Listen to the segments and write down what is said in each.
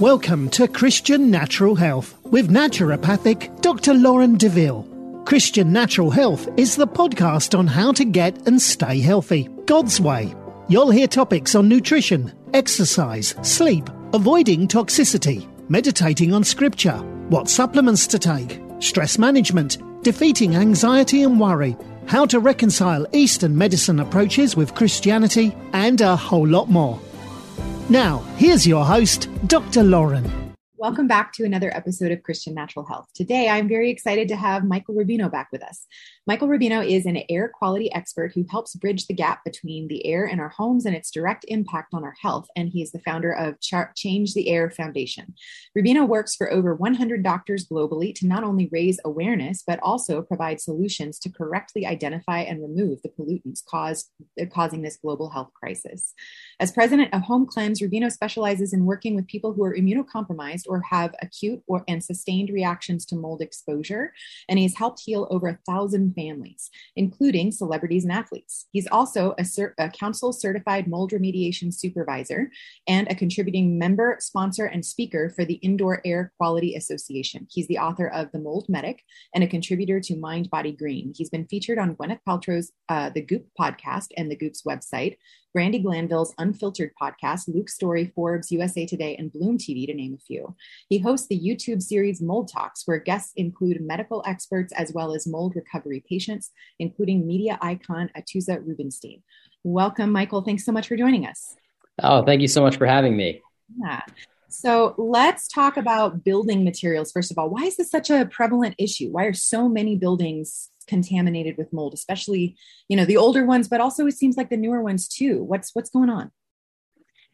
Welcome to Christian Natural Health with naturopathic Dr. Lauren Deville. Christian Natural Health is the podcast on how to get and stay healthy God's way. You'll hear topics on nutrition, exercise, sleep, avoiding toxicity, meditating on scripture, what supplements to take, stress management, defeating anxiety and worry, how to reconcile Eastern medicine approaches with Christianity, and a whole lot more. Now, here's your host, Dr. Lauren. Welcome back to another episode of Christian Natural Health. Today, I'm very excited to have Michael Rubino back with us. Michael Rubino is an air quality expert who helps bridge the gap between the air in our homes and its direct impact on our health. And he is the founder of Ch- Change the Air Foundation. Rubino works for over 100 doctors globally to not only raise awareness, but also provide solutions to correctly identify and remove the pollutants caused, uh, causing this global health crisis. As president of Home Cleanse, Rubino specializes in working with people who are immunocompromised or have acute or and sustained reactions to mold exposure, and he's helped heal over a thousand families, including celebrities and athletes. He's also a, cert- a council certified mold remediation supervisor and a contributing member, sponsor, and speaker for the Indoor Air Quality Association. He's the author of The Mold Medic and a contributor to Mind Body Green. He's been featured on Gwyneth Paltrow's uh, The Goop podcast and the Goop's website, Brandi Glanville's Unfiltered podcast, Luke Storey, Forbes, USA Today, and Bloom TV, to name a few. He hosts the YouTube series Mold Talks, where guests include medical experts as well as mold recovery patients, including media icon Atoosa Rubenstein. Welcome, Michael. Thanks so much for joining us. Oh, thank you so much for having me. Yeah. So let's talk about building materials. First of all, why is this such a prevalent issue? Why are so many buildings contaminated with mold, especially, you know, the older ones, but also it seems like the newer ones too. What's what's going on?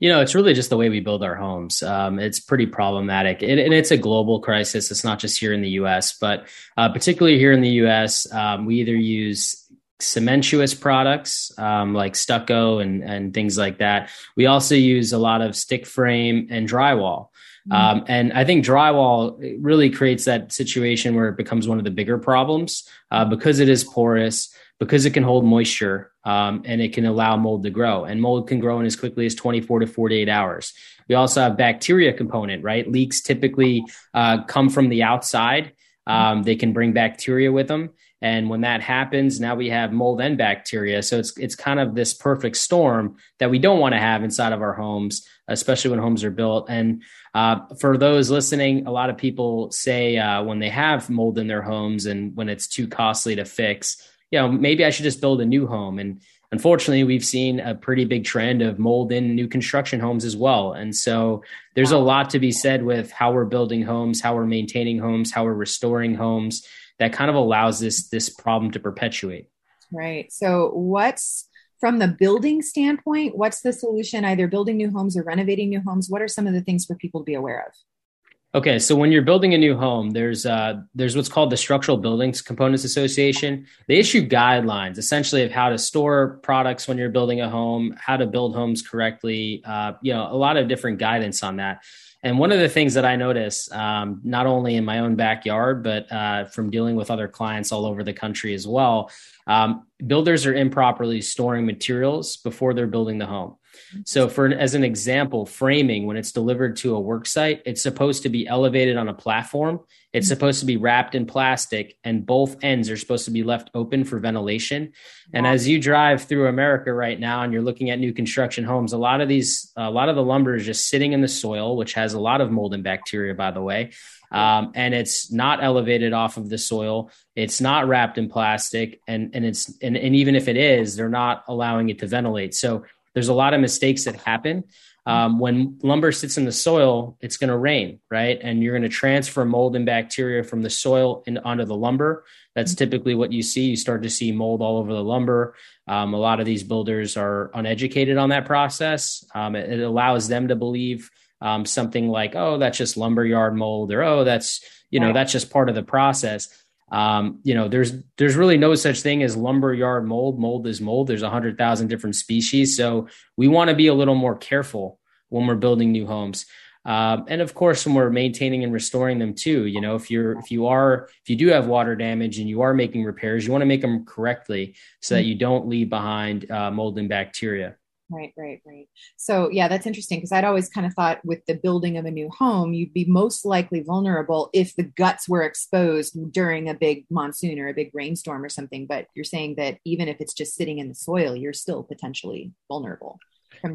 You know, it's really just the way we build our homes. Um, it's pretty problematic, and, and, it's a global crisis. It's not just here in the U.S., but uh, particularly here in the U.S., um, we either use cementuous products um, like stucco and, and things like that. We also use a lot of stick frame and drywall. Mm-hmm. Um, and I think drywall really creates that situation where it becomes one of the bigger problems uh, because it is porous, because it can hold moisture, um, and it can allow mold to grow. And mold can grow in as quickly as 24 to 48 hours. We also have bacteria component, right? Leaks typically uh, come from the outside. Um, they can bring bacteria with them. And when that happens, now we have mold and bacteria. So it's it's kind of this perfect storm that we don't want to have inside of our homes, especially when homes are built. And uh, for those listening, a lot of people say uh, when they have mold in their homes and when it's too costly to fix, you know, maybe I should just build a new home. And unfortunately, we've seen a pretty big trend of mold in new construction homes as well. And so there's a lot to be said with how we're building homes, how we're maintaining homes, how we're restoring homes that kind of allows this this problem to perpetuate. Right. So what's from the building standpoint, what's the solution? Either building new homes or renovating new homes. What are some of the things for people to be aware of? Okay, so when you're building a new home, there's uh, there's what's called the Structural Buildings Components Association. They issue guidelines, essentially, of how to store products when you're building a home, how to build homes correctly. Uh, you know, a lot of different guidance on that. And one of the things that I notice, um, not only in my own backyard, but uh, from dealing with other clients all over the country as well, um, builders are improperly storing materials before they're building the home. So, for as an example, framing when it's delivered to a work site, it's supposed to be elevated on a platform. It's mm-hmm. supposed to be wrapped in plastic, and both ends are supposed to be left open for ventilation. And as you drive through America right now, and you're looking at new construction homes, a lot of these, a lot of the lumber is just sitting in the soil, which has a lot of mold and bacteria, by the way. Um, and it's not elevated off of the soil. It's not wrapped in plastic, and and it's and, and even if it is, they're not allowing it to ventilate. So there's a lot of mistakes that happen. Um, when lumber sits in the soil, it's going to rain, right? And you're going to transfer mold and bacteria from the soil and onto the lumber. That's mm-hmm. typically what you see. You start to see mold all over the lumber. Um, a lot of these builders are uneducated on that process. Um, it, it, allows them to believe um, something like, "Oh, that's just lumberyard mold," or "Oh, that's you know that's just part of the process." Um, you know, there's there's really no such thing as lumberyard mold. Mold is mold. There's a hundred thousand different species, so we want to be a little more careful when we're building new homes. Um, and of course, when we're maintaining and restoring them too, you know, if you're if you are if you do have water damage and you are making repairs, you want to make them correctly so that mm-hmm. you don't leave behind uh, mold and bacteria. Right, right, right. So, yeah, that's interesting because I'd always kind of thought with the building of a new home, you'd be most likely vulnerable if the guts were exposed during a big monsoon or a big rainstorm or something. But you're saying that even if it's just sitting in the soil, you're still potentially vulnerable.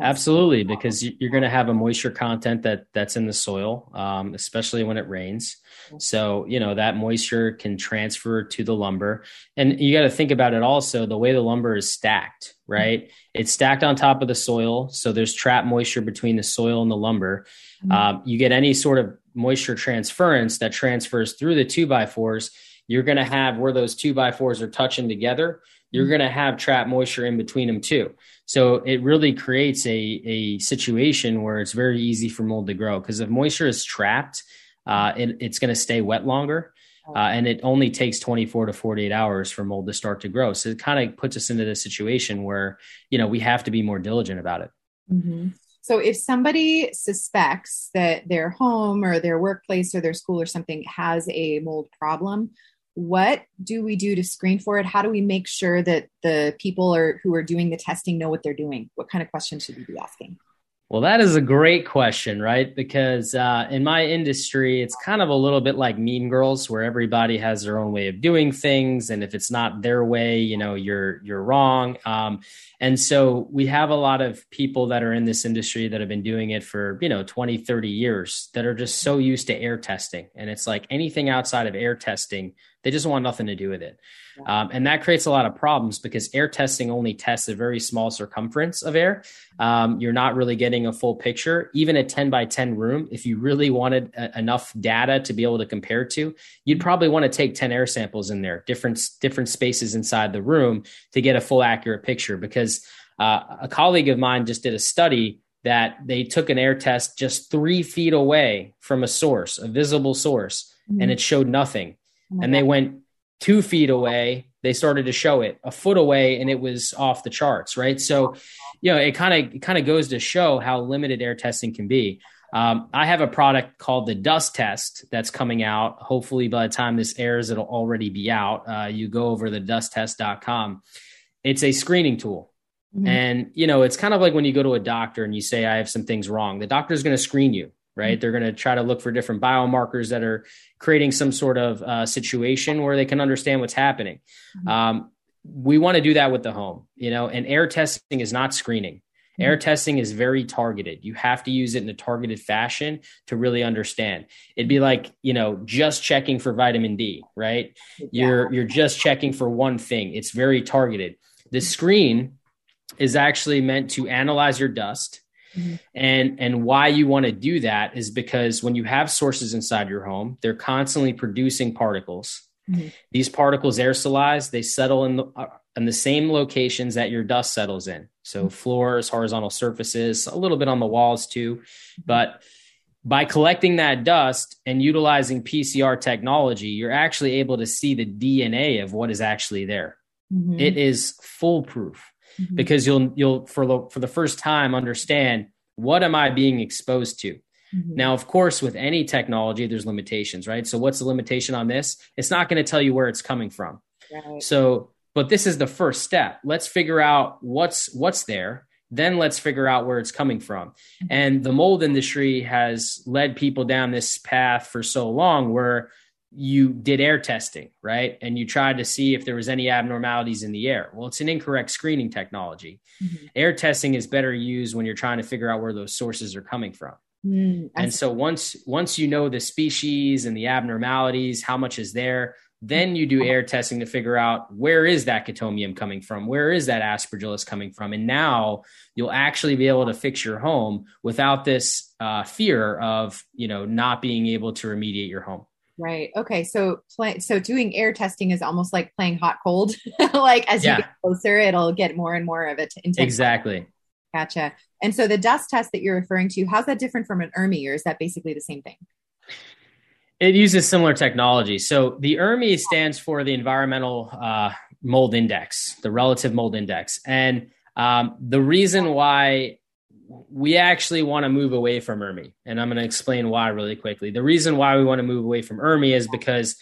Absolutely, because you're going to have a moisture content that that's in the soil, um, especially when it rains. So you know that moisture can transfer to the lumber, and you got to think about it also the way the lumber is stacked. Right, it's stacked on top of the soil, so there's trap moisture between the soil and the lumber. Mm-hmm. Um, you get any sort of moisture transference that transfers through the two by fours. You're going to have where those two by fours are touching together. You're mm-hmm. going to have trapped moisture in between them too. So it really creates a, a situation where it's very easy for mold to grow because if moisture is trapped, uh, it, it's going to stay wet longer. Uh, and it only takes 24 to 48 hours for mold to start to grow. So it kind of puts us into this situation where, you know, we have to be more diligent about it. Mm-hmm. So if somebody suspects that their home or their workplace or their school or something has a mold problem, what do we do to screen for it? How do we make sure that the people are, who are doing the testing know what they're doing? What kind of questions should we be asking? Well, that is a great question, right? Because uh, in my industry, it's kind of a little bit like Mean Girls, where everybody has their own way of doing things, and if it's not their way, you know, you're you're wrong. Um, and so we have a lot of people that are in this industry that have been doing it for you know 20, 30 years that are just so used to air testing, and it's like anything outside of air testing they just want nothing to do with it. Um, and that creates a lot of problems because air testing only tests a very small circumference of air. Um, you're not really getting a full picture. Even a 10 by 10 room, if you really wanted a- enough data to be able to compare to, you'd probably want to take 10 air samples in there, different, different spaces inside the room to get a full accurate picture. Because uh, a colleague of mine just did a study that they took an air test just three feet away from a source, a visible source, mm-hmm. and it showed nothing oh and they went two feet away. They started to show it a foot away and it was off the charts right? So you know it kind of it kind of goes to show how limited air testing can be. Um, i have a product called the dust test that's coming out. Hopefully by the time this airs it'll already be out. Uh, you go over the dusttest.com it's a screening tool. Mm-hmm. and you know it's kind of like when you go to a doctor and you say i have some things wrong. The doctor's going to screen you right? Mm-hmm. They're going to try to look for different biomarkers that are creating some sort of uh, situation where they can understand what's happening. Mm-hmm. Um, we want to do that with the home, you know, and air testing is not screening. Mm-hmm. Air testing is very targeted. You have to use it in a targeted fashion to really understand. It'd be like, you know, just checking for vitamin D, right? Yeah. You're you're just checking for one thing. It's very targeted. The screen is actually meant to analyze your dust Mm-hmm. And and why you want to do that is because when you have sources inside your home, they're constantly producing particles. Mm-hmm. These particles aerosolize, they settle in the uh, in the same locations that your dust settles in. So mm-hmm. floors, horizontal surfaces, a little bit on the walls too. Mm-hmm. But by collecting that dust and utilizing PCR technology, you're actually able to see the DNA of what is actually there. Mm-hmm. It is foolproof mm-hmm. because you'll you'll for the for the first time understand what am I being exposed to. Mm-hmm. Now, of course, with any technology, there's limitations, right? So, what's the limitation on this? It's not going to tell you where it's coming from. Right. So, but this is the first step. Let's figure out what's what's there. Then let's figure out where it's coming from. Mm-hmm. And the mold industry has led people down this path for so long, where you did air testing, right? And you tried to see if there was any abnormalities in the air. Well, it's an incorrect screening technology. Mm-hmm. Air testing is better used when you're trying to figure out where those sources are coming from. Mm, and so once once you know the species and the abnormalities, how much is there, then you do air testing to figure out where is that chaetomium coming from, where is that aspergillus coming from, and now you'll actually be able to fix your home without this uh, fear of you know not being able to remediate your home. Right. Okay. So play, so doing air testing is almost like playing hot cold. like as yeah. you get closer, it'll get more and more of it. Exactly. Gotcha. And so the dust test that you're referring to, how's that different from an ERMI, or is that basically the same thing? It uses similar technology. So the ERMI stands for the Environmental uh, Mold Index, the Relative Mold Index, and um, the reason why we actually want to move away from ERMI. And I'm going to explain why really quickly. The reason why we want to move away from ERMI is because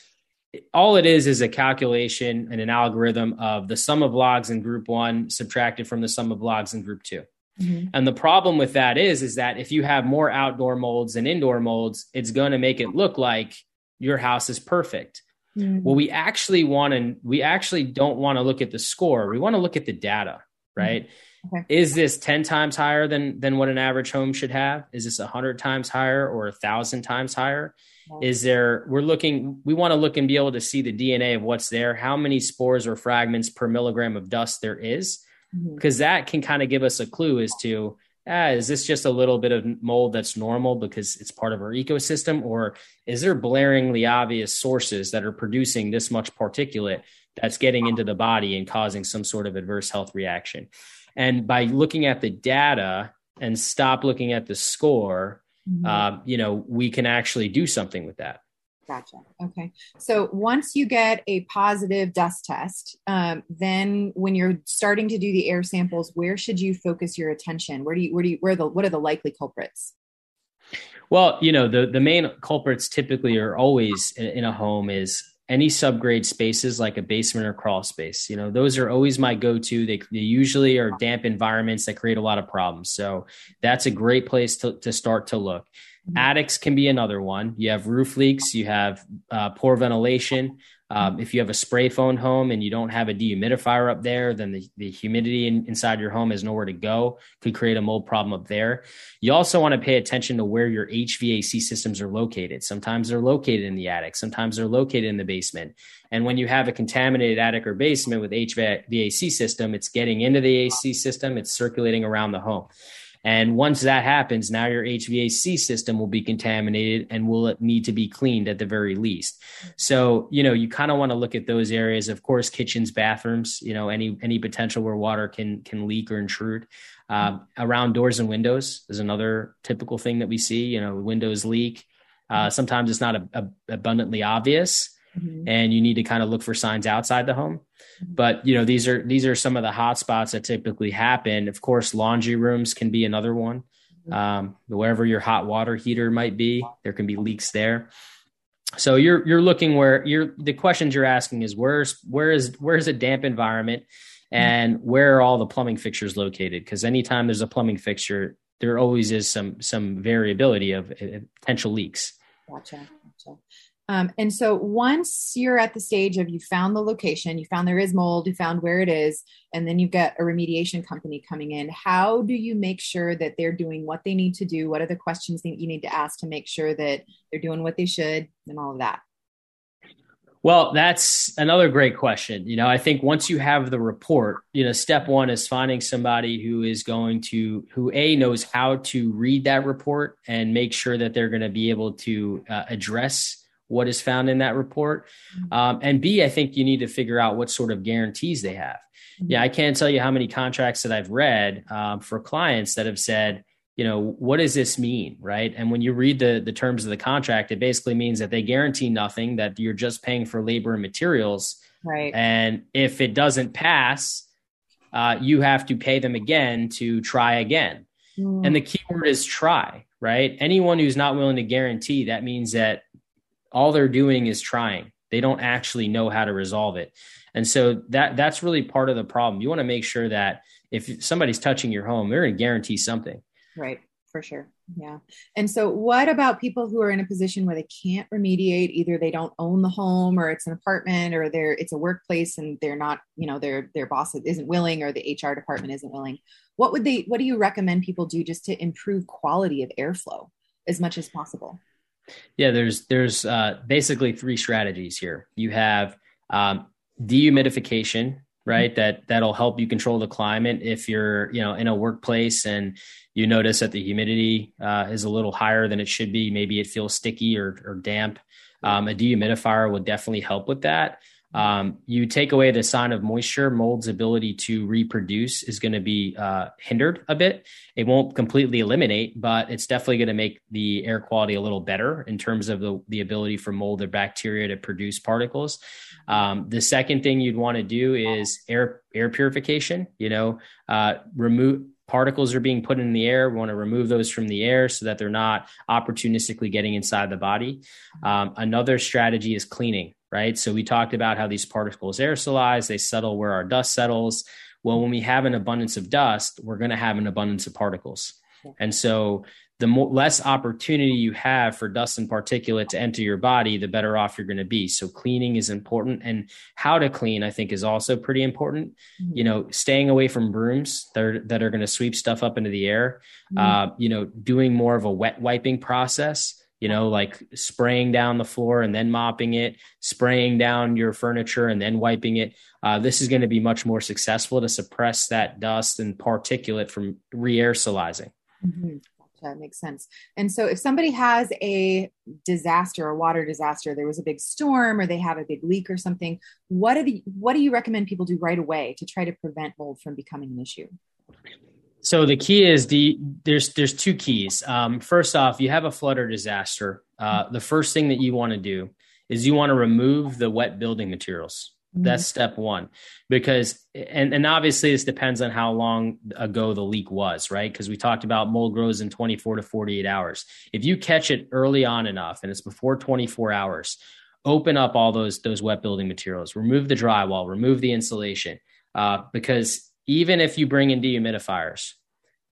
all it is is a calculation and an algorithm of the sum of logs in group one subtracted from the sum of logs in group two. Mm-hmm. And the problem with that is, is that if you have more outdoor molds than indoor molds, it's going to make it look like your house is perfect. Mm-hmm. Well, we actually want to, we actually don't want to look at the score. We want to look at the data, right? Mm-hmm. Okay. Is this 10 times higher than than what an average home should have? Is this 100 times higher or 1000 times higher? Is there we're looking we want to look and be able to see the DNA of what's there, how many spores or fragments per milligram of dust there is because mm-hmm. that can kind of give us a clue as to ah, is this just a little bit of mold that's normal because it's part of our ecosystem or is there blaringly obvious sources that are producing this much particulate that's getting into the body and causing some sort of adverse health reaction and by looking at the data and stop looking at the score, mm-hmm. uh, you know, we can actually do something with that. Gotcha. Okay. So once you get a positive dust test, um, then when you're starting to do the air samples, where should you focus your attention? Where do you, where do you, where the, what are the likely culprits? Well, you know, the, the main culprits typically are always in, in a home is any subgrade spaces like a basement or crawl space. You know, those are always my go-to. They, they, usually are damp environments that create a lot of problems. So that's a great place to, to start to look. Mm-hmm. Attics can be another one. You have roof leaks, you have uh, poor ventilation. Um, if you have a spray foam home and you don't have a dehumidifier up there, then the, the humidity in, inside your home has nowhere to go, could create a mold problem up there. You also want to pay attention to where your HVAC systems are located. Sometimes they're located in the attic, sometimes they're located in the basement. And when you have a contaminated attic or basement with HVAC system, it's getting into the AC system, it's circulating around the home. And once that happens, now your HVAC system will be contaminated and will need to be cleaned at the very least. So, you know, you kind of want to look at those areas. Of course, kitchens, bathrooms, you know, any any potential where water can can leak or intrude. Um, around doors and windows is another typical thing that we see. You know, windows leak. Uh, sometimes it's not a, a abundantly obvious, mm-hmm. and you need to kind of look for signs outside the home. Mm-hmm. But you know, these are these are some of the hot spots that typically happen. Of course, laundry rooms can be another one. Mm-hmm. Um, wherever your hot water heater might be, there can be leaks there. So you're you're looking where you're the questions you're asking is where's where is where's a damp environment and where are all the plumbing fixtures located? Because anytime there's a plumbing fixture, there always is some some variability of uh, potential leaks. Gotcha. Gotcha. Um, and so once you're at the stage of you found the location, you found there is mold, you found where it is, and then you've got a remediation company coming in, how do you make sure that they're doing what they need to do? What are the questions that you need to ask to make sure that they're doing what they should and all of that? Well, that's another great question. You know, I think once you have the report, you know, step one is finding somebody who is going to, who A, knows how to read that report and make sure that they're going to be able to uh, address what is found in that report. Mm-hmm. Um, and B, I think you need to figure out what sort of guarantees they have. Mm-hmm. Yeah, I can't tell you how many contracts that I've read um, for clients that have said, you know, what does this mean, right? And when you read the the terms of the contract, it basically means that they guarantee nothing, that you're just paying for labor and materials. Right. And if it doesn't pass, uh, you have to pay them again to try again. Mm. And the key word is try, right? Anyone who's not willing to guarantee, that means that all they're doing is trying. They don't actually know how to resolve it. And so that that's really part of the problem. You want to make sure that if somebody's touching your home, they're going to guarantee something. Right, for sure. Yeah. And so what about people who are in a position where they can't remediate either they don't own the home or it's an apartment or they're it's a workplace and they're not, you know, their their boss isn't willing or the HR department isn't willing. What would they what do you recommend people do just to improve quality of airflow as much as possible? Yeah, there's there's uh, basically three strategies here. You have um, dehumidification, right? That that'll help you control the climate if you're you know in a workplace and you notice that the humidity uh, is a little higher than it should be. Maybe it feels sticky or, or damp. Um, a dehumidifier will definitely help with that. Um, you take away the sign of moisture, mold's ability to reproduce is going to be uh, hindered a bit. It won't completely eliminate, but it's definitely going to make the air quality a little better in terms of the, the ability for mold or bacteria to produce particles. Um, the second thing you'd want to do is air air purification. You know, uh, remove particles are being put in the air. We want to remove those from the air so that they're not opportunistically getting inside the body. Um, another strategy is cleaning right? So we talked about how these particles aerosolize, they settle where our dust settles. Well, when we have an abundance of dust, we're going to have an abundance of particles. And so the more, less opportunity you have for dust and particulate to enter your body, the better off you're going to be. So cleaning is important, and how to clean, I think, is also pretty important. Mm-hmm. You know, staying away from brooms that are, that are going to sweep stuff up into the air. Mm-hmm. Uh, you know, doing more of a wet wiping process. You know, like spraying down the floor and then mopping it, spraying down your furniture and then wiping it. Uh, this is going to be much more successful to suppress that dust and particulate from re-aerosolizing. Mm-hmm. That makes sense. And so, if somebody has a disaster, a water disaster, there was a big storm, or they have a big leak or something, what do the, what do you recommend people do right away to try to prevent mold from becoming an issue? So the key is the there's there's two keys. Um, first off, you have a flood or disaster. Uh, the first thing that you want to do is you want to remove the wet building materials. Mm-hmm. That's step one. Because, and, and obviously, this depends on how long ago the leak was, right? Because we talked about mold grows in 24 to 48 hours. If you catch it early on enough and it's before 24 hours, open up all those, those wet building materials, remove the drywall, remove the insulation. Uh, because even if you bring in dehumidifiers,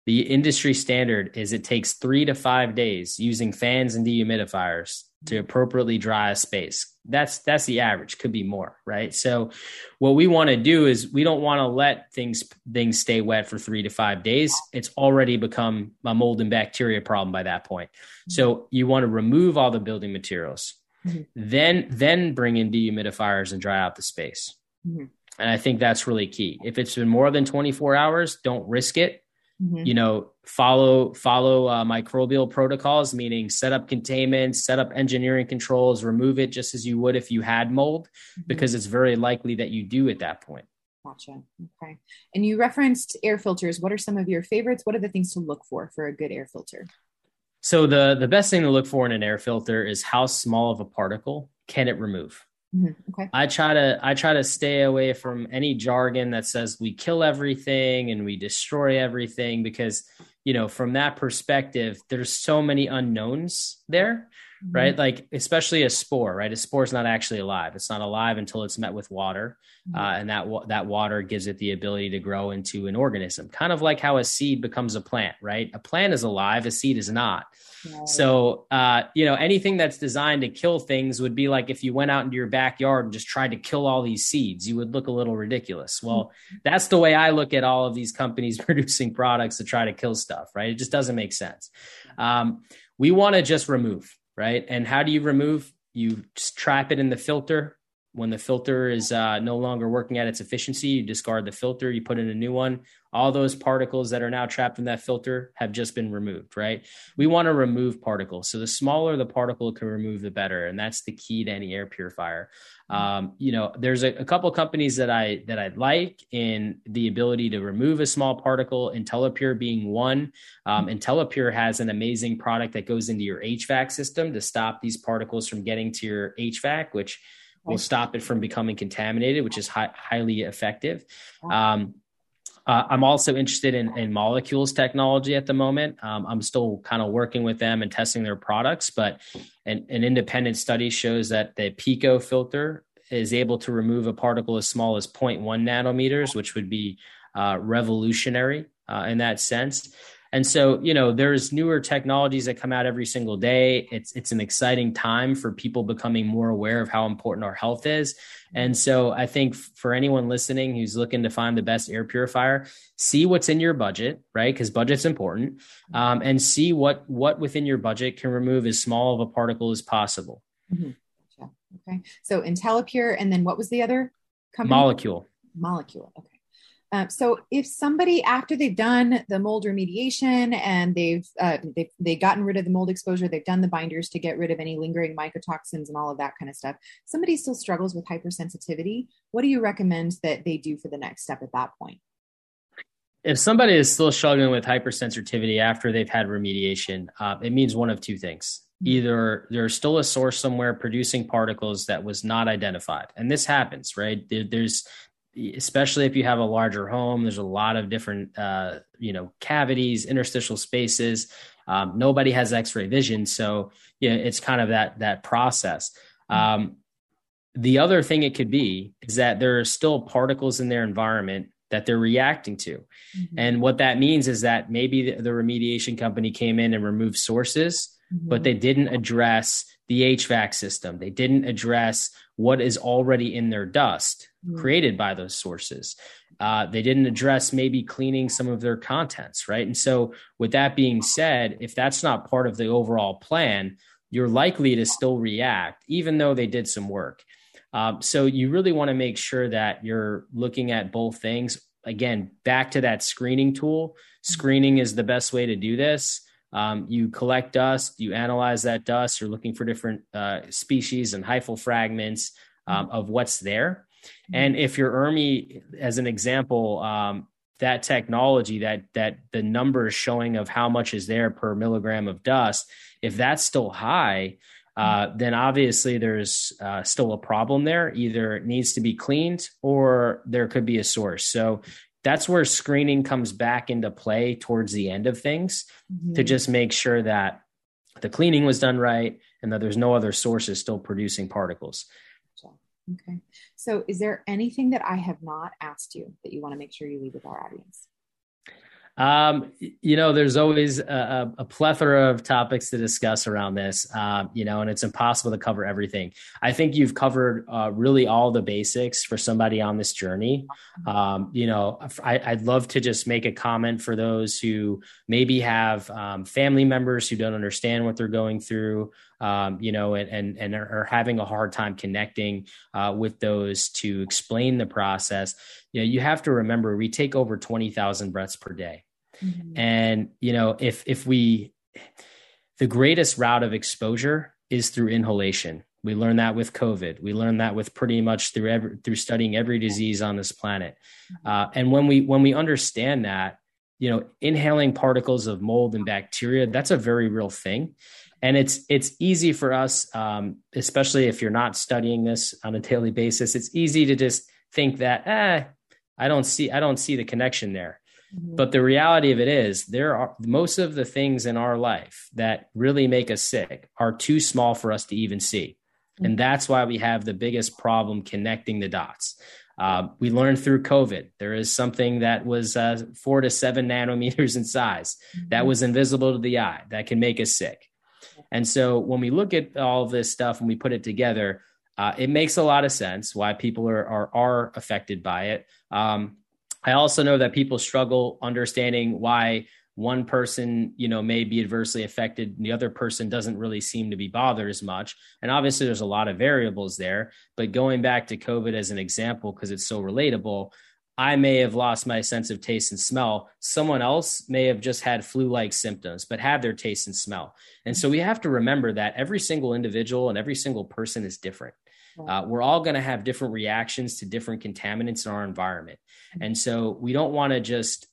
the industry standard is it takes three to five days using fans and dehumidifiers to appropriately dry a space. That's that's the average. Could be more, right? So, what we want to do is we don't want to let things things stay wet for three to five days. It's already become a mold and bacteria problem by that point. So you want to remove all the building materials, mm-hmm. then then bring in dehumidifiers and dry out the space. Mm-hmm. And I think that's really key. If it's been more than 24 hours, don't risk it mm-hmm. you know follow follow uh, microbial protocols meaning set up containment set up engineering controls remove it just as you would if you had mold mm-hmm. because it's very likely that you do at that point. Gotcha. Okay. And you referenced air filters. What are some of your favorites? What are the things to look for for a good air filter? So the the best thing to look for in an air filter is how small of a particle can it remove Mm-hmm. Okay. I try to I try to stay away from any jargon that says we kill everything and we destroy everything because you know from that perspective there's so many unknowns there mm-hmm. right like especially a spore right a spore is not actually alive it's not alive until it's met with water mm-hmm. uh, and that that water gives it the ability to grow into an organism kind of like how a seed becomes a plant right a plant is alive a seed is not so, uh, you know, anything that's designed to kill things would be like if you went out into your backyard and just tried to kill all these seeds, you would look a little ridiculous. Well, mm-hmm. that's the way I look at all of these companies producing products to try to kill stuff, right? It just doesn't make sense. Um, we want to just remove, right? And how do you remove? You trap it in the filter. When the filter is uh, no longer working at its efficiency, you discard the filter, you put in a new one all those particles that are now trapped in that filter have just been removed, right? We want to remove particles. So the smaller the particle can remove, the better. And that's the key to any air purifier. Um, you know, there's a, a couple companies that I that I like in the ability to remove a small particle, IntelliPure being one. Um, IntelliPure has an amazing product that goes into your HVAC system to stop these particles from getting to your HVAC, which will stop it from becoming contaminated, which is hi- highly effective. Um, uh, I'm also interested in, in Molekule's technology at the moment. Um, I'm still kind of working with them and testing their products, but an, an independent study shows that the PECO filter is able to remove a particle as small as 0.1 nanometers, which would be uh, revolutionary uh, in that sense. And so, you know, there's newer technologies that come out every single day. It's it's an exciting time for people becoming more aware of how important our health is. And so, I think for anyone listening who's looking to find the best air purifier, see what's in your budget, right? Because budget's important, um, and see what what within your budget can remove as small of a particle as possible. Mm-hmm. Okay. So IntelliPure, and then what was the other company? Molecule. Molekule. Okay. Um, so if somebody after they've done the mold remediation and they've, uh, they've they've gotten rid of the mold exposure, they've done the binders to get rid of any lingering mycotoxins and all of that kind of stuff. Somebody still struggles with hypersensitivity. What do you recommend that they do for the next step at that point? If somebody is still struggling with hypersensitivity after they've had remediation, uh, it means one of two things mm-hmm. either there's still a source somewhere producing particles that was not identified and this happens right there's especially if you have a larger home there's a lot of different uh, you know cavities interstitial spaces um, nobody has x-ray vision so yeah it's kind of that that process um, the other thing it could be is that there are still particles in their environment that they're reacting to. Mm-hmm. And what that means is that maybe the, the remediation company came in and removed sources, mm-hmm. but they didn't address the HVAC system. They didn't address what is already in their dust mm-hmm. created by those sources. Uh, they didn't address maybe cleaning some of their contents, right? And so, with that being said, if that's not part of the overall plan, you're likely to still react, even though they did some work. Um, so you really want to make sure that you're looking at both things. Again, back to that screening tool. Screening is the best way to do this. Um, you collect dust, you analyze that dust. You're looking for different uh, species and hyphal fragments um, of what's there. And if your ERMI, as an example, um, that technology, that that the numbers showing of how much is there per milligram of dust, if that's still high, uh, then obviously there's uh, still a problem there. Either it needs to be cleaned or there could be a source. So that's where screening comes back into play towards the end of things mm-hmm. to just make sure that the cleaning was done right and that there's no other sources still producing particles. Okay. So, is there anything that I have not asked you that you want to make sure you leave with our audience? Um, you know, there's always a, a, plethora of topics to discuss around this, um, you know, and it's impossible to cover everything. I think you've covered uh, really all the basics for somebody on this journey. Um, you know, I, would love to just make a comment for those who maybe have um, family members who don't understand what they're going through. Um, you know, and, and, and are having a hard time connecting uh, with those to explain the process you know you have to remember we take over 20,000 breaths per day. Mm-hmm. And you know if if we the greatest route of exposure is through inhalation. We learn that with COVID. We learn that with pretty much through every, through studying every disease on this planet. Mm-hmm. Uh, and when we when we understand that, you know, inhaling particles of mold and bacteria, that's a very real thing. And it's it's easy for us, um, especially if you're not studying this on a daily basis. It's easy to just think that, eh, I don't see I don't see the connection there. Mm-hmm. But the reality of it is there are most of the things in our life that really make us sick are too small for us to even see. Mm-hmm. And that's why we have the biggest problem connecting the dots. Uh, we learned through COVID there is something that was uh, four to seven nanometers in size mm-hmm. that was invisible to the eye that can make us sick. And so when we look at all this stuff and we put it together, uh, it makes a lot of sense why people are are, are affected by it. Um, I also know that people struggle understanding why one person, you know, may be adversely affected, and the other person doesn't really seem to be bothered as much. And obviously, there's a lot of variables there. But going back to COVID as an example, because it's so relatable, I may have lost my sense of taste and smell. Someone else may have just had flu like symptoms, but have their taste and smell. And so we have to remember that every single individual and every single person is different. Uh, we're all going to have different reactions to different contaminants in our environment. Mm-hmm. And so we don't want to just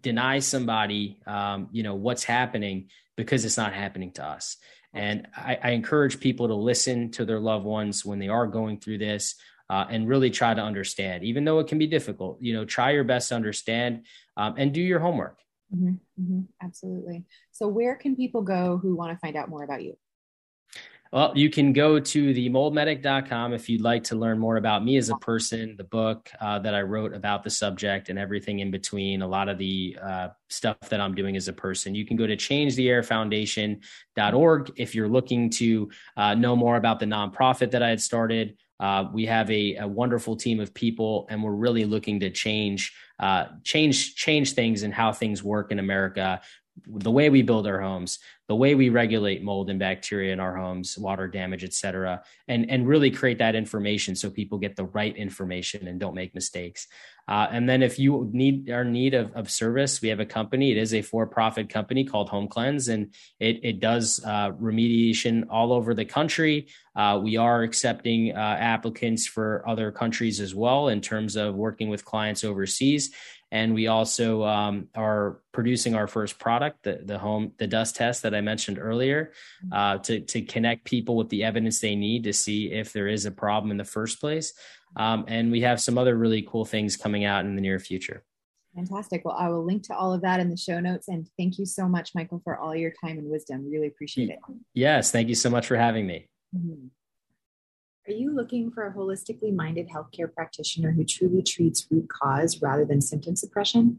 deny somebody, um, you know, what's happening because it's not happening to us. And I, I, encourage people to listen to their loved ones when they are going through this uh, and really try to understand, even though it can be difficult. You know, try your best to understand um, and do your homework. Mm-hmm, mm-hmm, absolutely. So, where can people go who want to find out more about you? Well, you can go to themoldmedic.com if you'd like to learn more about me as a person, the book uh, that I wrote about the subject, and everything in between, a lot of the uh, stuff that I'm doing as a person. You can go to changetheairfoundation.org if you're looking to uh, know more about the nonprofit that I had started. Uh, we have a, a, wonderful team of people, and we're really looking to change, uh, change, change things and how things work in America the way we build our homes, the way we regulate mold and bacteria in our homes, water damage, et cetera, and, and really create that information so people get the right information and don't make mistakes. Uh, and then if you need our need of, of service, we have a company. It is a for-profit company called Home Cleanse, and it, it does uh, remediation all over the country. Uh, we are accepting uh, applicants for other countries as well in terms of working with clients overseas and we also um, are producing our first product, the, the home the dust test that I mentioned earlier, uh, to to connect people with the evidence they need to see if there is a problem in the first place. Um, and we have some other really cool things coming out in the near future. Fantastic. Well, I will link to all of that in the show notes. And thank you so much, Michael, for all your time and wisdom. Really appreciate it. Yes. Thank you so much for having me. Mm-hmm. Are you looking for a holistically minded healthcare practitioner who truly treats root cause rather than symptom suppression?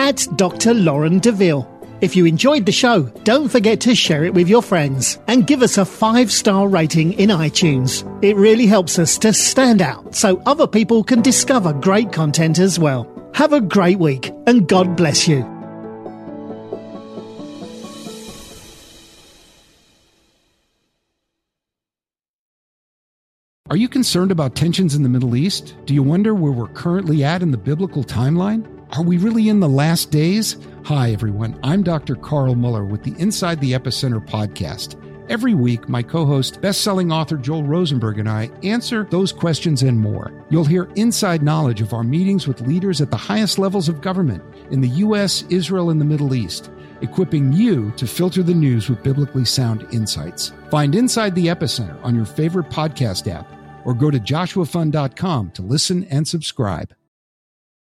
at Dr. Lauren DeVille. If you enjoyed the show, don't forget to share it with your friends and give us a five star rating in iTunes. It really helps us to stand out so other people can discover great content as well. Have a great week and God bless you. Are you concerned about tensions in the Middle East? Do you wonder where we're currently at in the biblical timeline? Are we really in the last days? Hi, everyone. I'm Dr. Carl Moeller with the Inside the Epicenter podcast. Every week, my co host, best selling author Joel Rosenberg, and I answer those questions and more. You'll hear inside knowledge of our meetings with leaders at the highest levels of government in the U.S., Israel, and the Middle East, equipping you to filter the news with biblically sound insights. Find Inside the Epicenter on your favorite podcast app or go to joshuafund.com to listen and subscribe.